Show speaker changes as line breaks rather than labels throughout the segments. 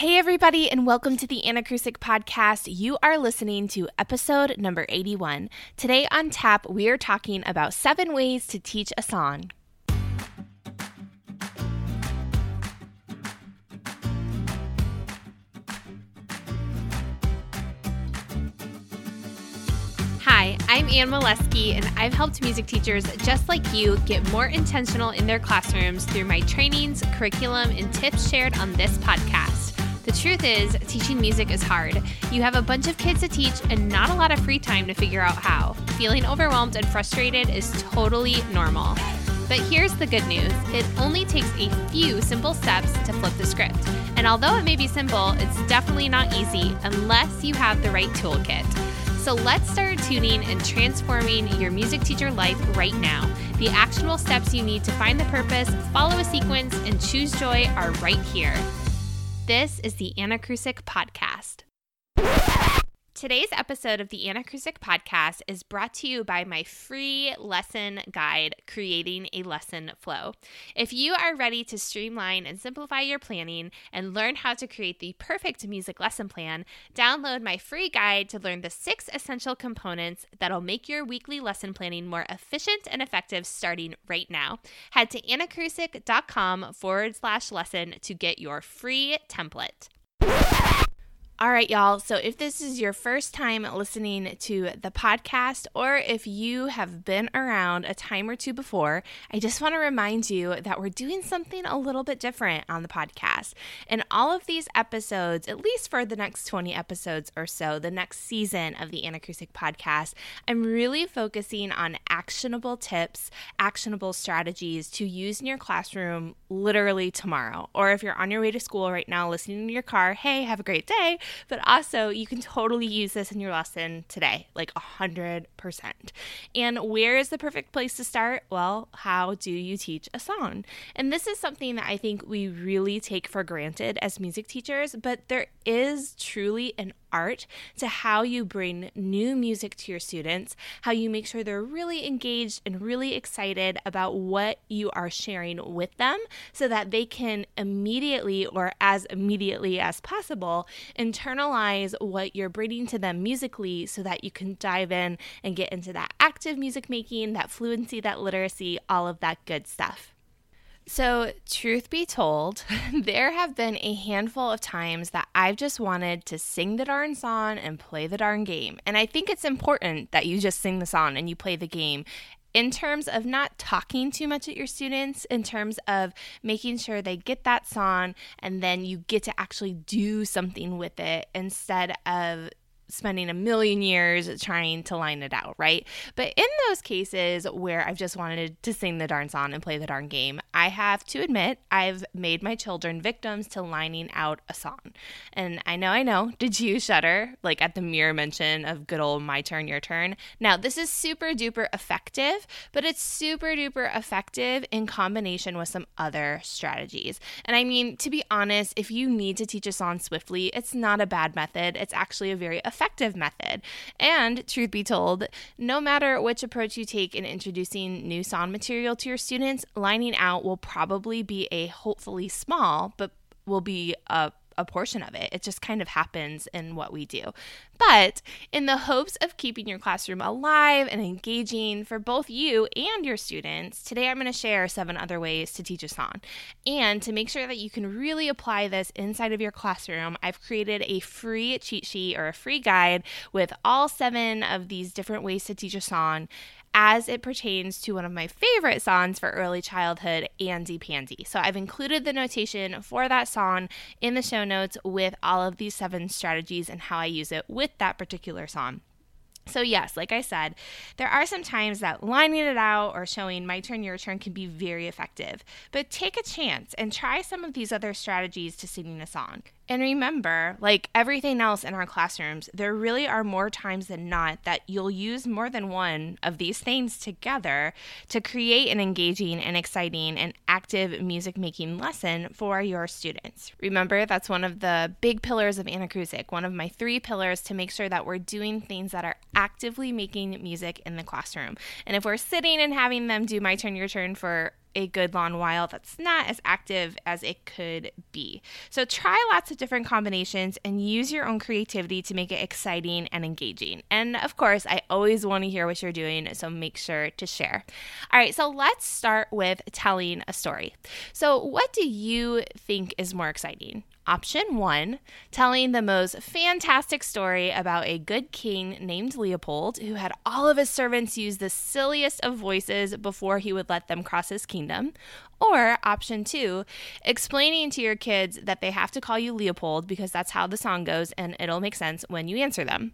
Hey, everybody, and welcome to the Anacrusic podcast. You are listening to episode number 81. Today on tap, we are talking about seven ways to teach a song. Hi, I'm Ann Molesky, and I've helped music teachers just like you get more intentional in their classrooms through my trainings, curriculum, and tips shared on this podcast. The truth is, teaching music is hard. You have a bunch of kids to teach and not a lot of free time to figure out how. Feeling overwhelmed and frustrated is totally normal. But here's the good news it only takes a few simple steps to flip the script. And although it may be simple, it's definitely not easy unless you have the right toolkit. So let's start tuning and transforming your music teacher life right now. The actionable steps you need to find the purpose, follow a sequence, and choose joy are right here. This is the Anacrusic Podcast. Today's episode of the Anacrusic podcast is brought to you by my free lesson guide, Creating a Lesson Flow. If you are ready to streamline and simplify your planning and learn how to create the perfect music lesson plan, download my free guide to learn the six essential components that'll make your weekly lesson planning more efficient and effective starting right now. Head to anacrusic.com forward slash lesson to get your free template. All right, y'all. So, if this is your first time listening to the podcast, or if you have been around a time or two before, I just want to remind you that we're doing something a little bit different on the podcast. In all of these episodes, at least for the next 20 episodes or so, the next season of the Anacrusic podcast, I'm really focusing on actionable tips, actionable strategies to use in your classroom literally tomorrow. Or if you're on your way to school right now, listening in your car, hey, have a great day but also you can totally use this in your lesson today, like a hundred percent. And where is the perfect place to start? Well, how do you teach a song? And this is something that I think we really take for granted as music teachers, but there is truly an art to how you bring new music to your students, how you make sure they're really engaged and really excited about what you are sharing with them so that they can immediately or as immediately as possible internalize what you're bringing to them musically so that you can dive in and get into that active music making, that fluency, that literacy, all of that good stuff. So, truth be told, there have been a handful of times that I've just wanted to sing the darn song and play the darn game. And I think it's important that you just sing the song and you play the game in terms of not talking too much at your students, in terms of making sure they get that song and then you get to actually do something with it instead of spending a million years trying to line it out, right? But in those cases where I've just wanted to sing the darn song and play the darn game, I have to admit I've made my children victims to lining out a song. And I know, I know, did you shudder like at the mere mention of good old my turn, your turn? Now, this is super duper effective, but it's super duper effective in combination with some other strategies. And I mean, to be honest, if you need to teach a song swiftly, it's not a bad method. It's actually a very effective effective method. And truth be told, no matter which approach you take in introducing new song material to your students, lining out will probably be a hopefully small, but will be a a portion of it. It just kind of happens in what we do. But in the hopes of keeping your classroom alive and engaging for both you and your students, today I'm going to share seven other ways to teach a song. And to make sure that you can really apply this inside of your classroom, I've created a free cheat sheet or a free guide with all seven of these different ways to teach a song as it pertains to one of my favorite songs for early childhood, Andy Pandy. So I've included the notation for that song in the show notes with all of these seven strategies and how I use it with that particular song. So, yes, like I said, there are some times that lining it out or showing my turn, your turn can be very effective. But take a chance and try some of these other strategies to singing a song. And remember, like everything else in our classrooms, there really are more times than not that you'll use more than one of these things together to create an engaging and exciting and active music making lesson for your students. Remember, that's one of the big pillars of Anacrusic, one of my three pillars to make sure that we're doing things that are actively making music in the classroom. And if we're sitting and having them do my turn, your turn for
a good lawn while that's not as active as it could be. So try lots of different combinations and use your own creativity to make it exciting and engaging. And of course, I always want to hear what you're doing, so make sure to share. All right, so let's start with telling a story. So, what do you think is more exciting? Option one, telling the most fantastic story about a good king named Leopold who had all of his servants use the silliest of voices before he would let them cross his kingdom. Or option two, explaining to your kids that they have to call you Leopold because that's how the song goes and it'll make sense when you answer them.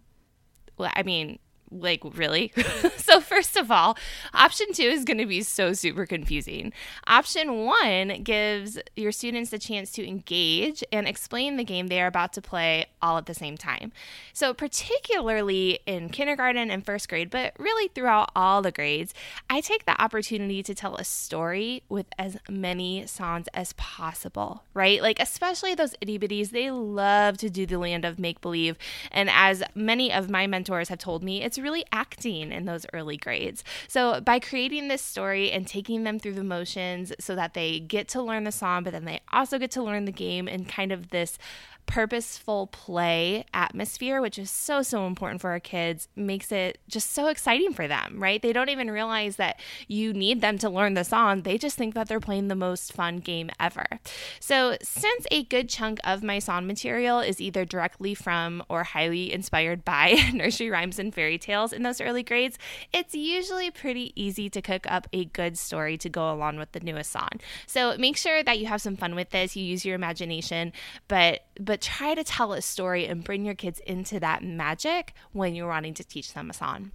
Well, I mean, like really? So first of all option two is going to be so super confusing. Option one gives your students the chance to engage and explain the game they are about to play all at the same time. So particularly in kindergarten and first grade but really throughout all the grades i take the opportunity to tell a story with as many songs as possible right? Like especially those itty bitties they love to do the land of make believe and as many of my mentors have told me it's really acting in those early grades. So, by creating this story and taking them through the motions so that they get to learn the song, but then they also get to learn the game and kind of this purposeful play atmosphere, which is so, so important for our kids, makes it just so exciting for them, right? They don't even realize that you need them to learn the song. They just think that they're playing the most fun game ever. So, since a good chunk of my song material is either directly from or highly inspired by nursery rhymes and fairy tales in those early grades, it's usually pretty easy to cook up a good story to go along with the newest song. So, make sure that you have some fun with this, you use your imagination, but but try to tell a story and bring your kids into that magic when you're wanting to teach them a song.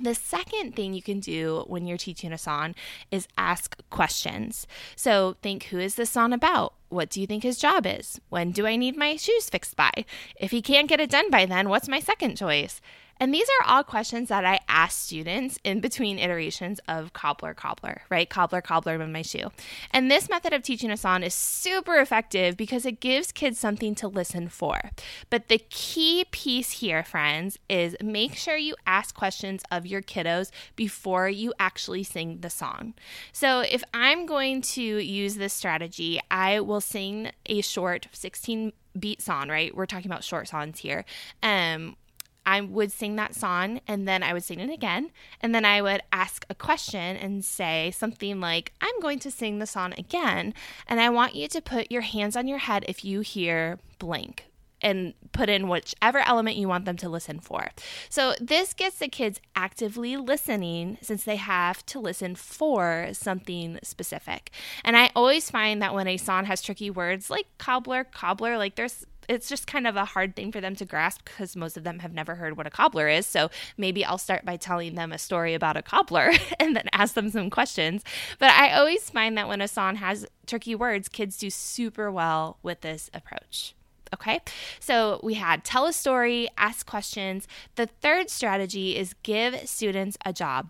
The second thing you can do when you're teaching a song is ask questions. So think who is this song about? What do you think his job is? When do I need my shoes fixed by? If he can't get it done by then, what's my second choice? And these are all questions that I ask students in between iterations of cobbler, cobbler, right? Cobbler, cobbler, in my shoe. And this method of teaching a song is super effective because it gives kids something to listen for. But the key piece here, friends, is make sure you ask questions of your kiddos before you actually sing the song. So if I'm going to use this strategy, I will sing a short 16 beat song, right? We're talking about short songs here. Um, I would sing that song and then I would sing it again. And then I would ask a question and say something like, I'm going to sing the song again. And I want you to put your hands on your head if you hear blank and put in whichever element you want them to listen for. So this gets the kids actively listening since they have to listen for something specific. And I always find that when a song has tricky words like cobbler, cobbler, like there's it's just kind of a hard thing for them to grasp because most of them have never heard what a cobbler is. So maybe I'll start by telling them a story about a cobbler and then ask them some questions. But I always find that when a song has tricky words, kids do super well with this approach. Okay, so we had tell a story, ask questions. The third strategy is give students a job.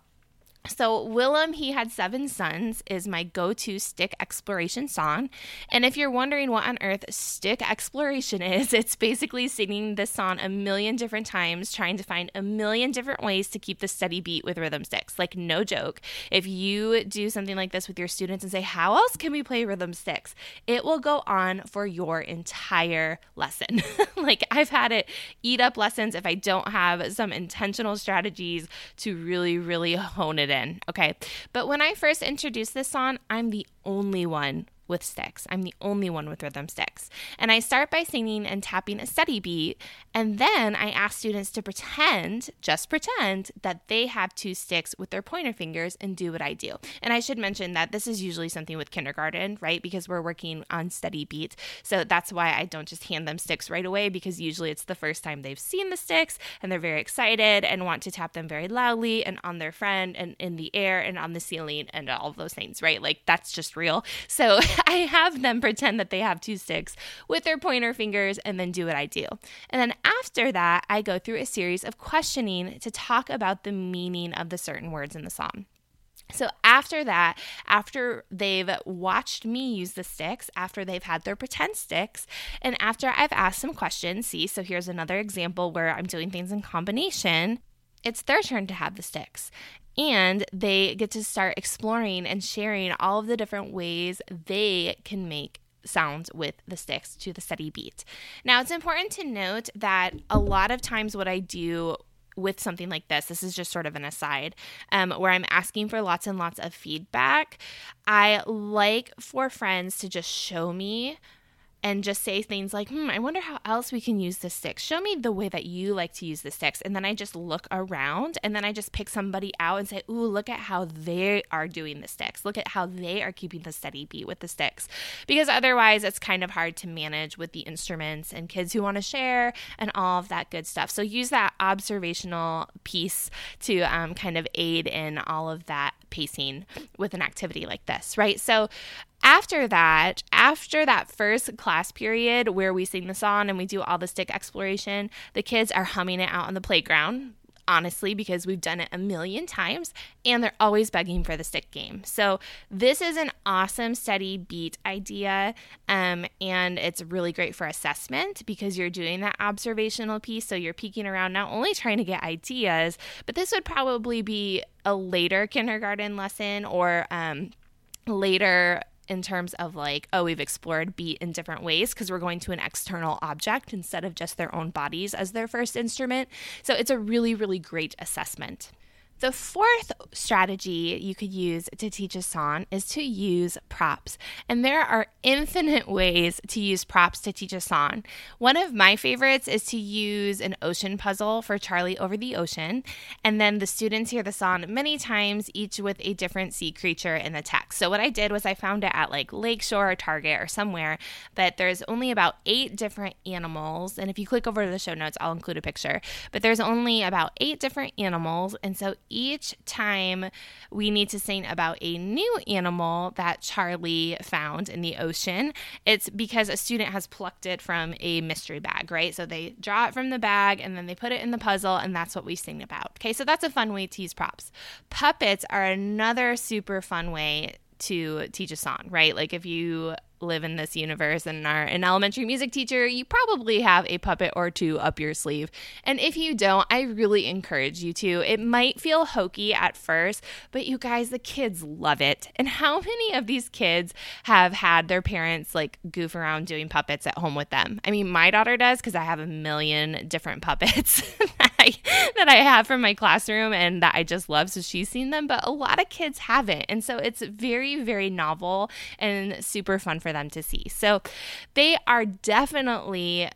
So, Willem, he had seven sons, is my go to stick exploration song. And if you're wondering what on earth stick exploration is, it's basically singing this song a million different times, trying to find a million different ways to keep the steady beat with rhythm sticks. Like, no joke. If you do something like this with your students and say, How else can we play rhythm sticks? It will go on for your entire lesson. like, I've had it eat up lessons if I don't have some intentional strategies to really, really hone it in. Okay. But when I first introduced this song, I'm the only one with sticks. I'm the only one with rhythm sticks. And I start by singing and tapping a steady beat. And then I ask students to pretend, just pretend, that they have two sticks with their pointer fingers and do what I do. And I should mention that this is usually something with kindergarten, right? Because we're working on steady beats. So that's why I don't just hand them sticks right away, because usually it's the first time they've seen the sticks and they're very excited and want to tap them very loudly and on their friend and in the air and on the ceiling and all those things, right? Like that's just real. So I have them pretend that they have two sticks with their pointer fingers and then do what I do. And then after that, I go through a series of questioning to talk about the meaning of the certain words in the psalm. So after that, after they've watched me use the sticks, after they've had their pretend sticks, and after I've asked some questions, see, so here's another example where I'm doing things in combination, it's their turn to have the sticks. And they get to start exploring and sharing all of the different ways they can make sounds with the sticks to the steady beat. Now, it's important to note that a lot of times what I do with something like this, this is just sort of an aside, um, where I'm asking for lots and lots of feedback. I like for friends to just show me and just say things like, hmm, I wonder how else we can use the sticks. Show me the way that you like to use the sticks. And then I just look around and then I just pick somebody out and say, ooh, look at how they are doing the sticks. Look at how they are keeping the steady beat with the sticks. Because otherwise, it's kind of hard to manage with the instruments and kids who want to share and all of that good stuff. So use that observational piece to um, kind of aid in all of that pacing with an activity like this, right? So after that, after that first class period where we sing the song and we do all the stick exploration, the kids are humming it out on the playground honestly, because we've done it a million times and they're always begging for the stick game. So, this is an awesome steady beat idea. Um, and it's really great for assessment because you're doing that observational piece. So, you're peeking around, not only trying to get ideas, but this would probably be a later kindergarten lesson or um, later in terms of like, oh, we've explored beat in different ways because we're going to an external object instead of just their own bodies as their first instrument. So it's a really, really great assessment. The fourth strategy you could use to teach a song is to use props. And there are infinite ways to use props to teach a song. One of my favorites is to use an ocean puzzle for Charlie Over the Ocean. And then the students hear the song many times, each with a different sea creature in the text. So what I did was I found it at like Lakeshore or Target or somewhere that there's only about eight different animals. And if you click over to the show notes, I'll include a picture. But there's only about eight different animals. And so each time we need to sing about a new animal that Charlie found in the ocean, it's because a student has plucked it from a mystery bag, right? So they draw it from the bag and then they put it in the puzzle, and that's what we sing about. Okay, so that's a fun way to use props. Puppets are another super fun way to teach a song, right? Like if you live in this universe and are an elementary music teacher, you probably have a puppet or two up your sleeve. And if you don't, I really encourage you to. It might feel hokey at first, but you guys, the kids love it. And how many of these kids have had their parents like goof around doing puppets at home with them? I mean, my daughter does because I have a million different puppets I, that I have from my classroom and that I just love. So she's seen them, but a lot of kids haven't. And so it's very, very novel and super fun for them to see. So they are definitely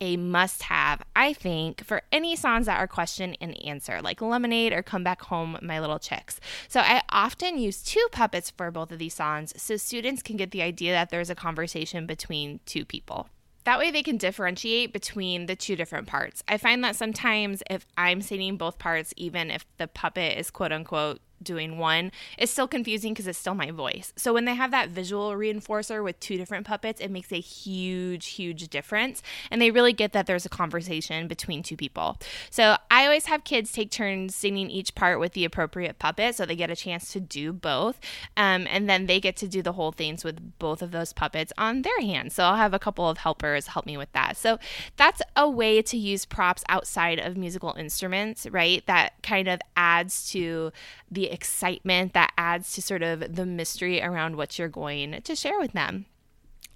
a must have, I think, for any songs that are question and answer, like Lemonade or Come Back Home, My Little Chicks. So I often use two puppets for both of these songs so students can get the idea that there's a conversation between two people. That way they can differentiate between the two different parts. I find that sometimes if I'm singing both parts, even if the puppet is quote unquote doing one it's still confusing because it's still my voice. So when they have that visual reinforcer with two different puppets, it makes a huge, huge difference. And they really get that there's a conversation between two people. So I always have kids take turns singing each part with the appropriate puppet so they get a chance to do both. Um, and then they get to do the whole things with both of those puppets on their hands. So I'll have a couple of helpers help me with that. So that's a way to use props outside of musical instruments, right? That kind of adds to the excitement that adds to sort of the mystery around what you're going to share with them.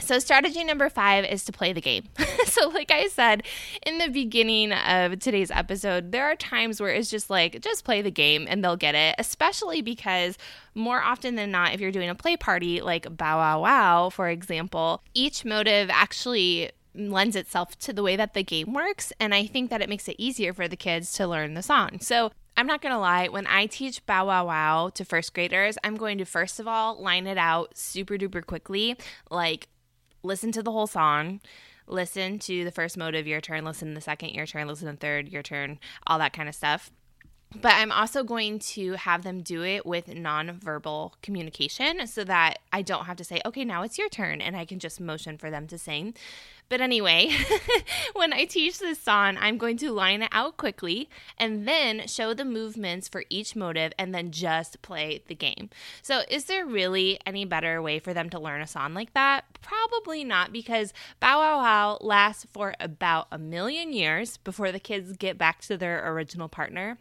So, strategy number five is to play the game. so, like I said in the beginning of today's episode, there are times where it's just like, just play the game and they'll get it, especially because more often than not, if you're doing a play party like Bow Wow Wow, for example, each motive actually lends itself to the way that the game works. And I think that it makes it easier for the kids to learn the song. So, I'm not going to lie, when I teach Bow Wow Wow to first graders, I'm going to first of all line it out super duper quickly. Like, listen to the whole song, listen to the first motive, your turn, listen to the second, your turn, listen to the third, your turn, all that kind of stuff. But I'm also going to have them do it with nonverbal communication so that I don't have to say, okay, now it's your turn, and I can just motion for them to sing. But anyway, when I teach this song, I'm going to line it out quickly and then show the movements for each motive and then just play the game. So, is there really any better way for them to learn a song like that? Probably not because Bow Wow Wow lasts for about a million years before the kids get back to their original partner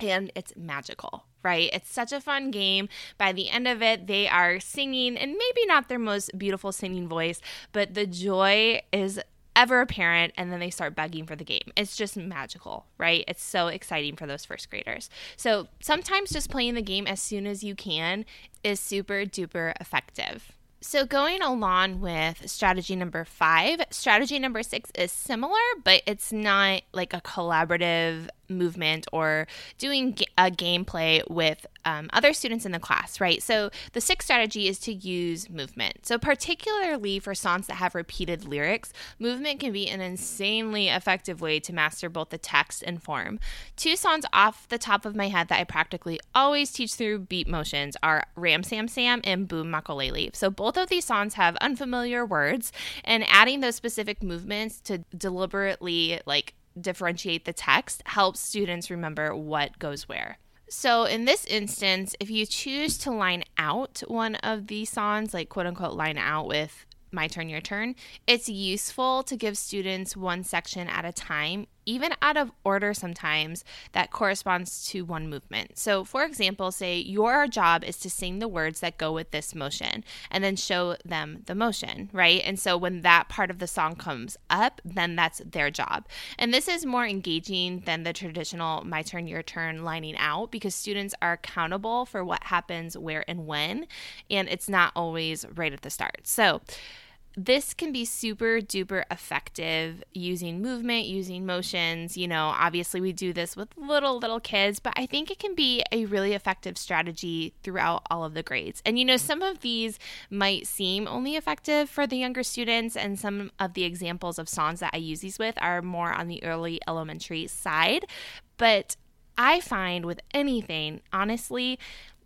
and it's magical right? It's such a fun game. By the end of it, they are singing, and maybe not their most beautiful singing voice, but the joy is ever apparent and then they start begging for the game. It's just magical, right? It's so exciting for those first graders. So sometimes just playing the game as soon as you can is super duper effective. So, going along with strategy number five, strategy number six is similar, but it's not like a collaborative movement or doing a gameplay with um, other students in the class, right? So the sixth strategy is to use movement. So, particularly for songs that have repeated lyrics, movement can be an insanely effective way to master both the text and form. Two songs off the top of my head that I practically always teach through beat motions are Ram Sam Sam and Boom Makalele. So, both of these songs have unfamiliar words, and adding those specific movements to deliberately like differentiate the text helps students remember what goes where. So, in this instance, if you choose to line out one of these songs, like quote unquote line out with my turn, your turn, it's useful to give students one section at a time, even out of order sometimes, that corresponds to one movement. So, for example, say your job is to sing the words that go with this motion and then show them the motion, right? And so, when that part of the song comes up, then that's their job. And this is more engaging than the traditional my turn, your turn lining out because students are accountable for what happens where and when, and it's not always right at the start. So, this can be super duper effective using movement, using motions. You know, obviously we do this with little, little kids, but I think it can be a really effective strategy throughout all of the grades. And, you know, some of these might seem only effective for the younger students, and some of the examples of songs that I use these with are more on the early elementary side. But I find with anything, honestly,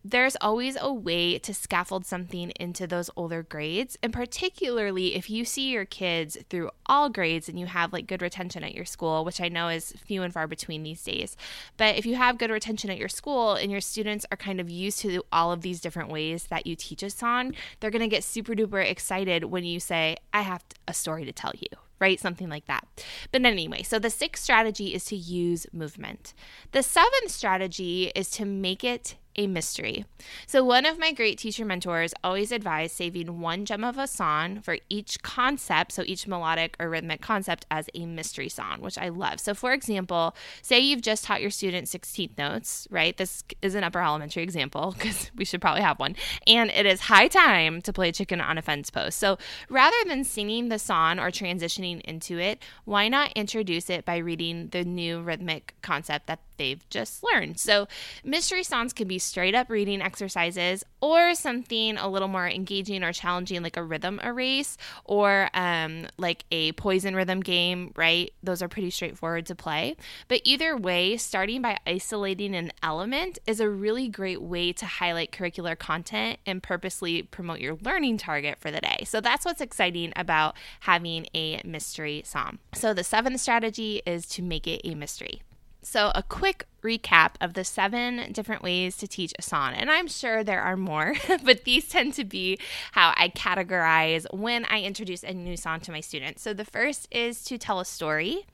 there's always a way to scaffold something into those older grades. And particularly if you see your kids through all grades and you have like good retention at your school, which I know is few and far between these days. But if you have good retention at your school and your students are kind of used to all of these different ways that you teach us on, they're going to get super duper excited when you say, I have a story to tell you right? Something like that. But anyway, so the sixth strategy is to use movement. The seventh strategy is to make it a mystery. So, one of my great teacher mentors always advised saving one gem of a song for each concept, so each melodic or rhythmic concept, as a mystery song, which I love. So, for example, say you've just taught your student 16th notes, right? This is an upper elementary example because we should probably have one. And it is high time to play chicken on a fence post. So, rather than singing the song or transitioning into it, why not introduce it by reading the new rhythmic concept that they've just learned? So, mystery songs can be straight up reading exercises or something a little more engaging or challenging, like a rhythm erase or um, like a poison rhythm game, right? Those are pretty straightforward to play. But either way, starting by isolating an element is a really great way to highlight curricular content and purposely promote your learning target for the day. So that's what's exciting about having a mystery song. So the seventh strategy is to make it a mystery. So, a quick recap of the seven different ways to teach a song. And I'm sure there are more, but these tend to be how I categorize when I introduce a new song to my students. So, the first is to tell a story,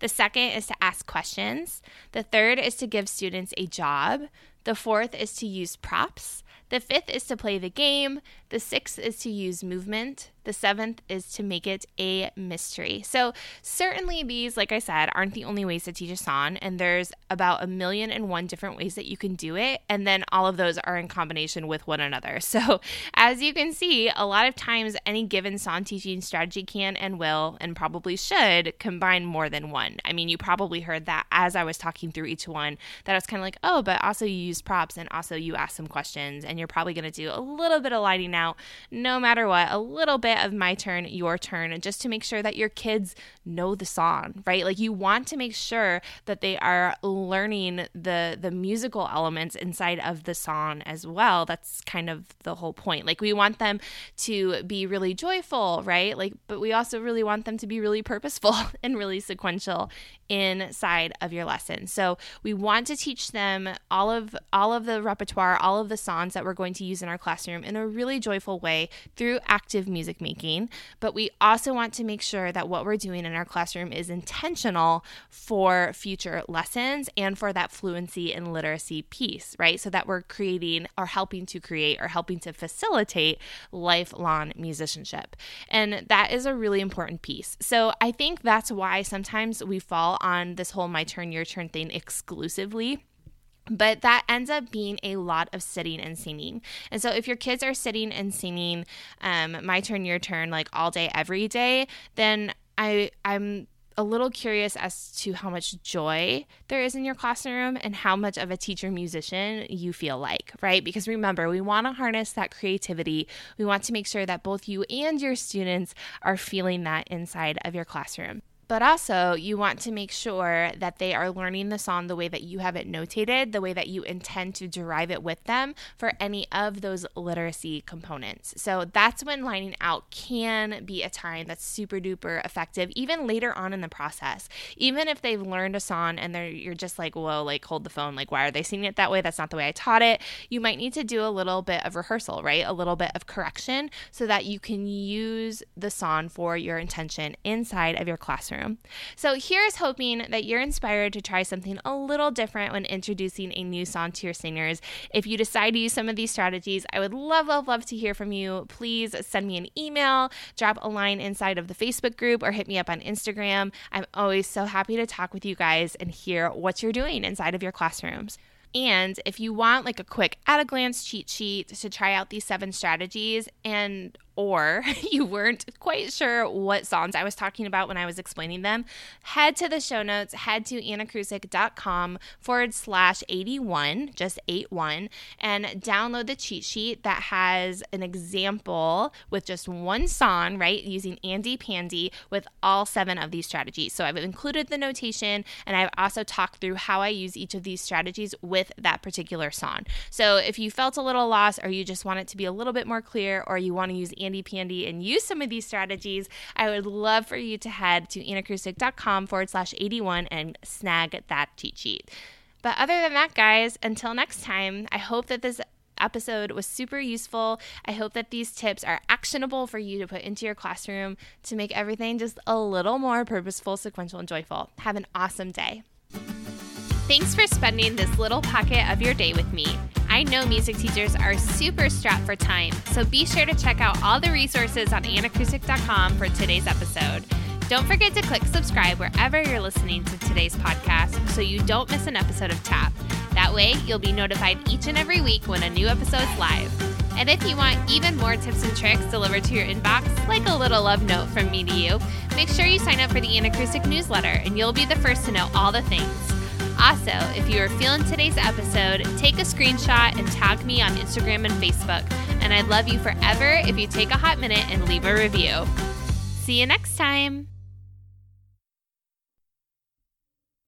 the second is to ask questions, the third is to give students a job, the fourth is to use props, the fifth is to play the game, the sixth is to use movement. The seventh is to make it a mystery. So, certainly, these, like I said, aren't the only ways to teach a song, and there's about a million and one different ways that you can do it. And then all of those are in combination with one another. So, as you can see, a lot of times any given song teaching strategy can and will, and probably should, combine more than one. I mean, you probably heard that as I was talking through each one, that I was kind of like, oh, but also you use props and also you ask some questions, and you're probably going to do a little bit of lighting out no matter what, a little bit of my turn, your turn, and just to make sure that your kids know the song, right? Like you want to make sure that they are learning the the musical elements inside of the song as well. That's kind of the whole point. Like we want them to be really joyful, right? Like but we also really want them to be really purposeful and really sequential inside of your lesson. So we want to teach them all of all of the repertoire, all of the songs that we're going to use in our classroom in a really joyful way through active music making, but we also want to make sure that what we're doing in our classroom is intentional for future lessons and for that fluency and literacy piece, right? So that we're creating or helping to create or helping to facilitate lifelong musicianship. And that is a really important piece. So I think that's why sometimes we fall on this whole my turn, your turn thing exclusively but that ends up being a lot of sitting and singing. And so, if your kids are sitting and singing um, "My Turn, Your Turn" like all day, every day, then I I'm a little curious as to how much joy there is in your classroom and how much of a teacher musician you feel like, right? Because remember, we want to harness that creativity. We want to make sure that both you and your students are feeling that inside of your classroom but also you want to make sure that they are learning the song the way that you have it notated, the way that you intend to derive it with them for any of those literacy components. So that's when lining out can be a time that's super duper effective, even later on in the process. Even if they've learned a song and they're you're just like, whoa, like hold the phone, like why are they singing it that way? That's not the way I taught it. You might need to do a little bit of rehearsal, right? A little bit of correction so that you can use the song for your intention inside of your classroom classroom. So here's hoping that you're inspired to try something a little different when introducing a new song to your singers. If you decide to use some of these strategies, I would love, love, love to hear from you. Please send me an email, drop a line inside of the Facebook group, or hit me up on Instagram. I'm always so happy to talk with you guys and hear what you're doing inside of your classrooms. And if you want like a quick at a glance cheat sheet to try out these seven strategies and or you weren't quite sure what songs I was talking about when I was explaining them, head to the show notes, head to anacrusic.com forward slash 81, just 81, and download the cheat sheet that has an example with just one song, right, using Andy Pandy with all seven of these strategies. So I've included the notation and I've also talked through how I use each of these strategies with that particular song. So if you felt a little lost or you just want it to be a little bit more clear or you want to use Andy Pandy and use some of these strategies, I would love for you to head to anacrusic.com forward slash 81 and snag that cheat sheet. But other than that, guys, until next time, I hope that this episode was super useful. I hope that these tips are actionable for you to put into your classroom to make everything just a little more purposeful, sequential, and joyful. Have an awesome day.
Thanks for spending this little pocket of your day with me. I know music teachers are super strapped for time, so be sure to check out all the resources on anacrusic.com for today's episode. Don't forget to click subscribe wherever you're listening to today's podcast so you don't miss an episode of TAP. That way, you'll be notified each and every week when a new episode's live. And if you want even more tips and tricks delivered to your inbox, like a little love note from me to you, make sure you sign up for the Anacrusic newsletter and you'll be the first to know all the things. Also, if you are feeling today's episode, take a screenshot and tag me on Instagram and Facebook. And I'd love you forever if you take a hot minute and leave a review. See you next time.